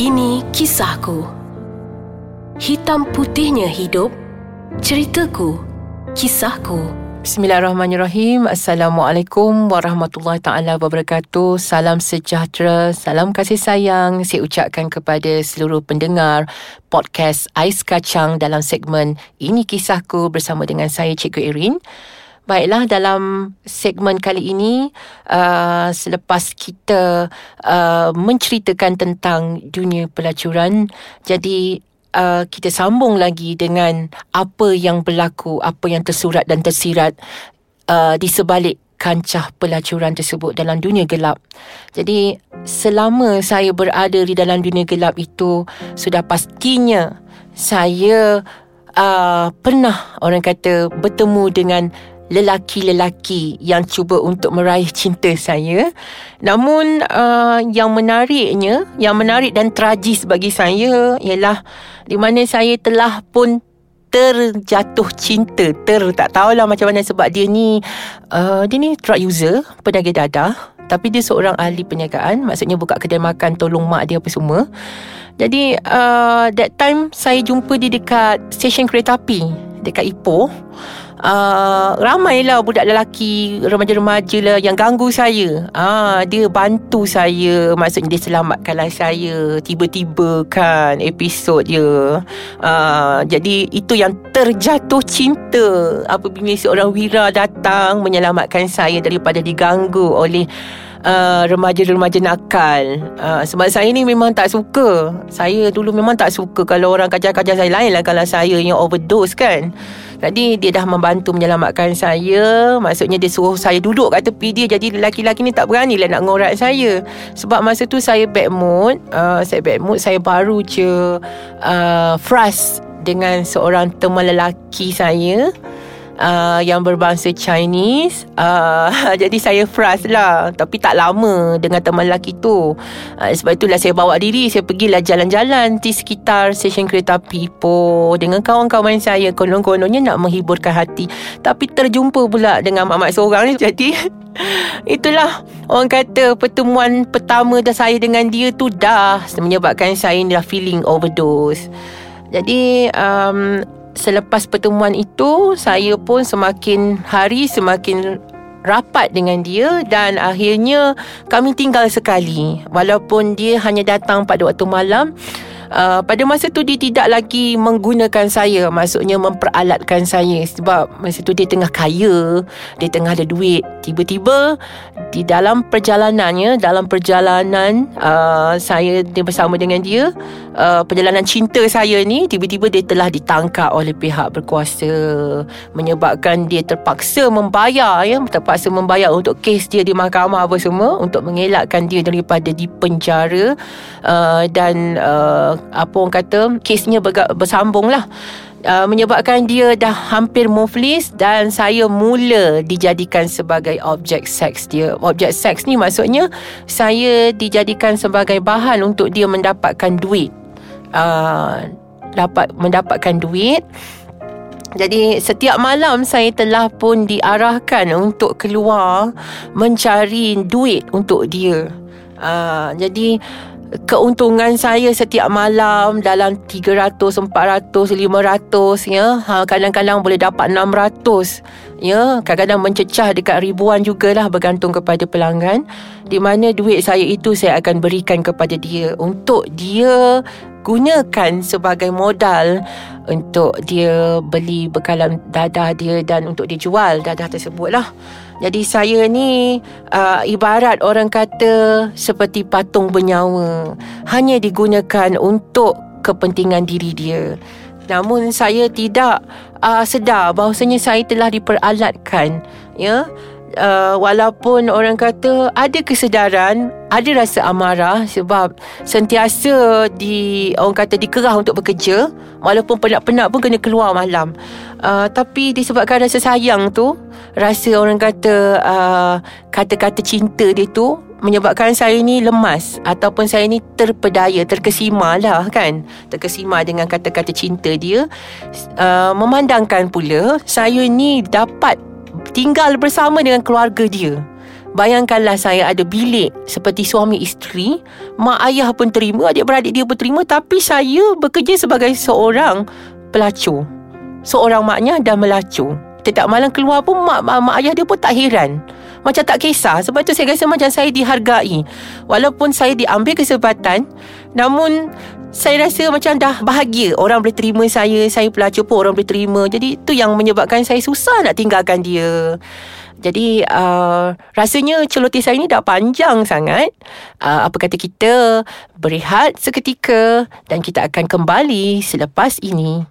Ini kisahku. Hitam putihnya hidup. Ceritaku. Kisahku. Bismillahirrahmanirrahim. Assalamualaikum warahmatullahi taala wabarakatuh. Salam sejahtera, salam kasih sayang saya ucapkan kepada seluruh pendengar podcast Ais Kacang dalam segmen Ini Kisahku bersama dengan saya Cikgu Erin. Baiklah dalam segmen kali ini uh, selepas kita uh, menceritakan tentang dunia pelacuran jadi uh, kita sambung lagi dengan apa yang berlaku, apa yang tersurat dan tersirat uh, di sebalik kancah pelacuran tersebut dalam dunia gelap. Jadi selama saya berada di dalam dunia gelap itu sudah pastinya saya uh, pernah orang kata bertemu dengan lelaki-lelaki yang cuba untuk meraih cinta saya. Namun uh, yang menariknya, yang menarik dan tragis bagi saya ialah di mana saya telah pun terjatuh cinta. Ter tak tahulah macam mana sebab dia ni uh, dia ni drug user pedagang dadah. Tapi dia seorang ahli perniagaan maksudnya buka kedai makan tolong mak dia apa semua. Jadi uh, that time saya jumpa dia dekat stesen kereta api dekat Ipoh uh, ramailah budak lelaki remaja-remaja lah yang ganggu saya. Ah uh, dia bantu saya maksudnya dia selamatkanlah saya. Tiba-tiba kan episod dia. Uh, jadi itu yang terjatuh cinta apabila seorang wira datang menyelamatkan saya daripada diganggu oleh Uh, remaja-remaja nakal. Uh, Sebab saya ni memang tak suka. Saya dulu memang tak suka Kalau orang kajar-kajar saya. Lain lah Kalau saya yang overdose kan jadi dia dah membantu menyelamatkan saya. Maksudnya dia suruh saya duduk kat tepi dia. Jadi lelaki-lelaki ni tak berani lah nak ngorat saya. Sebab masa tu saya bad mood. Uh, Saya bad mood Saya baru je uh, Frust dengan seorang teman lelaki saya uh, yang berbangsa Chinese. Uh, jadi saya frust lah. Tapi tak lama dengan teman lelaki tu. Uh, sebab itulah saya bawa diri. Saya pergilah jalan-jalan di sekitar stesen kereta api Ipoh. Dengan kawan-kawan saya. Konon-kononnya nak menghiburkan hati. Tapi terjumpa pula dengan mamat seorang ni. Jadi itulah orang kata pertemuan pertama dah saya dengan dia tu dah menyebabkan saya dah feeling overdose. Jadi um, selepas pertemuan itu saya pun semakin hari semakin rapat dengan dia dan akhirnya kami tinggal sekali. Walaupun dia hanya datang pada waktu malam uh, pada masa tu dia tidak lagi menggunakan saya maksudnya memperalatkan saya. Sebab masa tu dia tengah kaya dia tengah ada duit. Tiba-tiba di dalam perjalanannya dalam perjalanan uh, saya bersama dengan dia uh, perjalanan cinta saya ni tiba-tiba dia telah ditangkap oleh pihak berkuasa menyebabkan dia terpaksa membayar ya terpaksa membayar untuk kes dia di mahkamah apa semua untuk mengelakkan dia daripada dipenjara uh, dan uh, apa orang kata kesnya bersambung lah Uh, menyebabkan dia dah hampir muflis dan saya mula dijadikan sebagai objek seks dia. Objek seks ni maksudnya saya dijadikan sebagai bahan untuk dia mendapatkan duit. Uh, dapat mendapatkan duit. Jadi setiap malam saya telah pun diarahkan untuk keluar mencari duit untuk dia. Uh, jadi keuntungan saya setiap malam dalam 300, 400, 500 ya. Ha, kadang-kadang boleh dapat 600 ya. Kadang-kadang mencecah dekat ribuan jugalah bergantung kepada pelanggan. Di mana duit saya itu saya akan berikan kepada dia untuk dia gunakan sebagai modal untuk dia beli bekalan dadah dia dan untuk dia jual dadah tersebut lah. Jadi saya ni uh, ibarat orang kata seperti patung bernyawa. Hanya digunakan untuk kepentingan diri dia. Namun saya tidak uh, sedar bahawasanya saya telah diperalatkan. Ya, uh, walaupun orang kata ada kesedaran, ada rasa amarah sebab sentiasa di orang kata dikerah untuk bekerja, walaupun penat-penat pun kena keluar malam. Uh, tapi disebabkan rasa sayang tu, rasa orang kata uh, kata-kata cinta dia tu menyebabkan saya ni lemas ataupun saya ni terpedaya, terkesima lah kan. Terkesima dengan kata-kata cinta dia. Uh, memandangkan pula saya ni dapat tinggal bersama dengan keluarga dia. Bayangkanlah saya ada bilik seperti suami isteri, mak ayah pun terima, adik-beradik dia pun terima tapi saya bekerja sebagai seorang pelacur. Seorang maknya dan melacur. Tetap malam keluar pun mak, mak, mak ayah dia pun tak heran. Macam tak kisah Sebab tu saya rasa macam saya dihargai Walaupun saya diambil kesempatan Namun saya rasa macam dah bahagia Orang boleh terima saya Saya pelacur pun orang boleh terima Jadi itu yang menyebabkan saya susah nak tinggalkan dia jadi uh, rasanya celoteh saya ni dah panjang sangat. Uh, apa kata kita berehat seketika dan kita akan kembali selepas ini.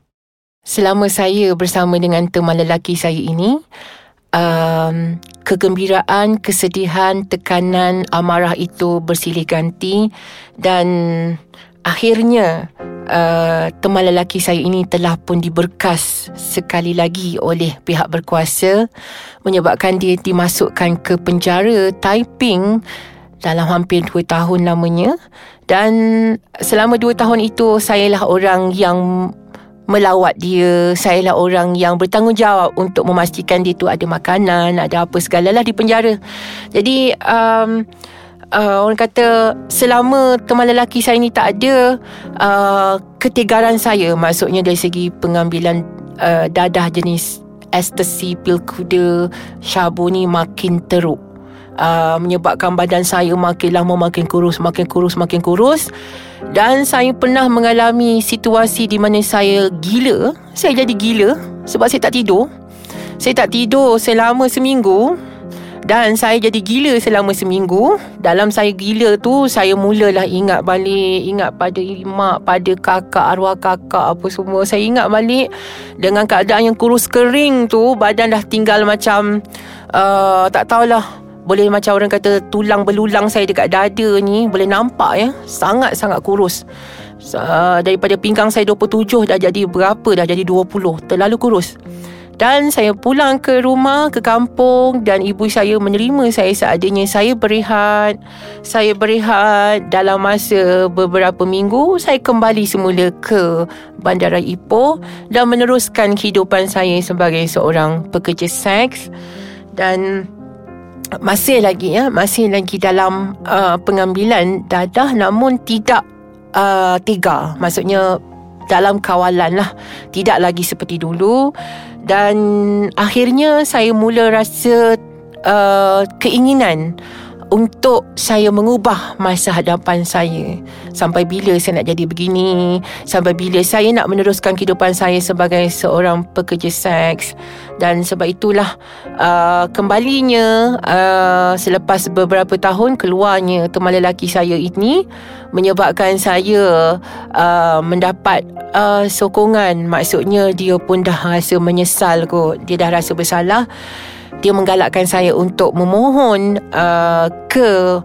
Selama saya bersama dengan teman lelaki saya ini, um, kegembiraan, kesedihan, tekanan, amarah itu bersilih ganti dan akhirnya uh, teman lelaki saya ini telah pun diberkas sekali lagi oleh pihak berkuasa menyebabkan dia dimasukkan ke penjara Taiping dalam hampir dua tahun lamanya. Dan selama dua tahun itu sayalah orang yang melawat dia. Saya lah orang yang bertanggungjawab Untuk memastikan dia tu ada makanan Ada apa segala lah di penjara. Jadi um, uh, orang kata selama teman lelaki saya ni tak ada uh, ketegaran saya maksudnya dari segi pengambilan uh, dadah jenis ecstasy pil kuda syabu ni makin teruk uh, menyebabkan badan saya makin lama makin kurus makin kurus makin kurus. Dan saya pernah mengalami situasi di mana saya gila. Saya jadi gila sebab saya tak tidur. Saya tak tidur selama seminggu dan saya jadi gila selama seminggu. Dalam saya gila tu Saya mulalah ingat balik Ingat pada mak Pada kakak Arwah kakak Apa semua. Saya ingat balik Dengan keadaan yang kurus kering tu Badan dah tinggal macam uh, Tak tahulah Boleh macam orang kata Tulang belulang saya dekat dada ni Boleh nampak ya Sangat-sangat kurus uh, Daripada pinggang saya 27 Dah jadi berapa Dah jadi 20 Terlalu kurus dan saya pulang ke rumah, ke kampung dan ibu saya menerima saya seadanya. Saya berehat. Saya berehat dalam masa beberapa minggu. Saya kembali semula ke Bandara Ipoh dan meneruskan kehidupan saya sebagai seorang pekerja seks. Dan masih lagi ya, masih lagi dalam uh, pengambilan dadah namun tidak uh, tiga. Maksudnya dalam kawalan lah. Tidak lagi seperti dulu dan akhirnya saya mula rasa uh, keinginan untuk saya mengubah masa hadapan saya. Sampai bila saya nak jadi begini? Sampai bila saya nak meneruskan kehidupan saya sebagai seorang pekerja seks? Dan sebab itulah uh, kembalinya uh, selepas beberapa tahun keluarnya teman lelaki saya ini menyebabkan saya uh, mendapat uh, sokongan. Maksudnya dia pun dah rasa menyesal kot. Dia dah rasa bersalah dia menggalakkan saya untuk memohon uh, ke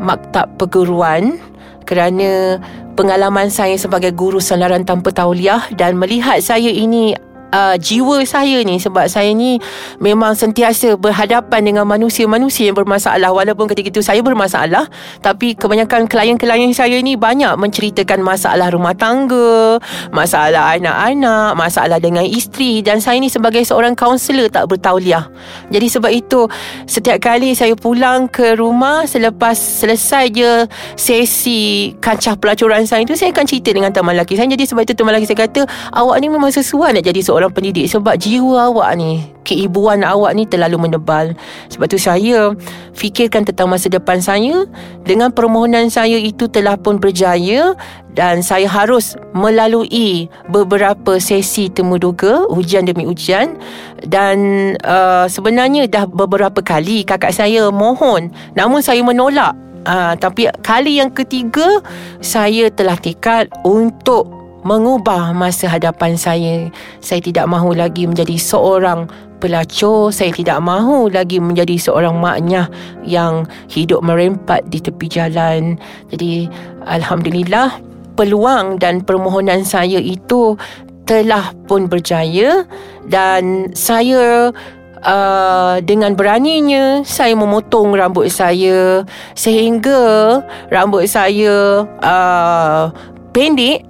maktab perguruan kerana pengalaman saya sebagai guru sanaran tanpa tauliah dan melihat saya ini uh, jiwa saya ni. Sebab saya ni memang sentiasa berhadapan dengan manusia-manusia yang bermasalah. Walaupun ketika itu saya bermasalah tapi kebanyakan klien-klien saya ni banyak menceritakan masalah rumah tangga masalah anak-anak masalah dengan isteri. Dan saya ni sebagai seorang kaunselor tak bertauliah. Jadi sebab itu setiap kali saya pulang ke rumah selepas selesai je sesi kancah pelacuran saya itu saya akan cerita dengan teman lelaki saya. Jadi sebab itu teman lelaki saya kata awak ni memang sesuai nak jadi seorang seorang pendidik. Sebab jiwa awak ni keibuan awak ni terlalu menebal. Sebab tu saya fikirkan tentang masa depan saya. Dengan permohonan saya itu telah pun berjaya. Dan saya harus melalui beberapa sesi temuduga ujian demi ujian. Dan uh, sebenarnya dah beberapa kali kakak saya mohon. Namun saya menolak. Uh, tapi kali yang ketiga saya telah tekad untuk mengubah masa hadapan saya. Saya tidak mahu lagi menjadi seorang pelacur. Saya tidak mahu lagi menjadi seorang maknya yang hidup merempat di tepi jalan. Jadi, Alhamdulillah, peluang dan permohonan saya itu telah pun berjaya dan saya Uh, dengan beraninya saya memotong rambut saya sehingga rambut saya uh, pendek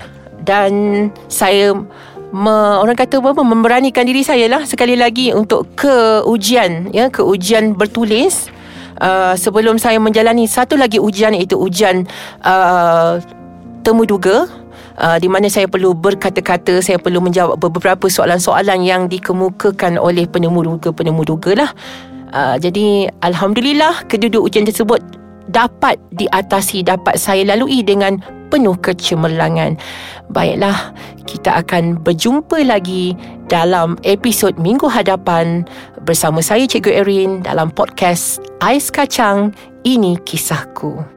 dan saya me, orang kata apa memberanikan diri saya lah sekali lagi untuk ke ujian ya ke ujian bertulis uh, sebelum saya menjalani satu lagi ujian iaitu ujian uh, temu duga uh, di mana saya perlu berkata-kata, saya perlu menjawab beberapa soalan-soalan yang dikemukakan oleh penemu duga-penemu duga lah. Uh, jadi Alhamdulillah kedua-dua ujian tersebut dapat diatasi, dapat saya lalui dengan penuh kecemerlangan. Baiklah, kita akan berjumpa lagi dalam episod minggu hadapan bersama saya Cikgu Erin dalam podcast Ais Kacang, Ini Kisahku.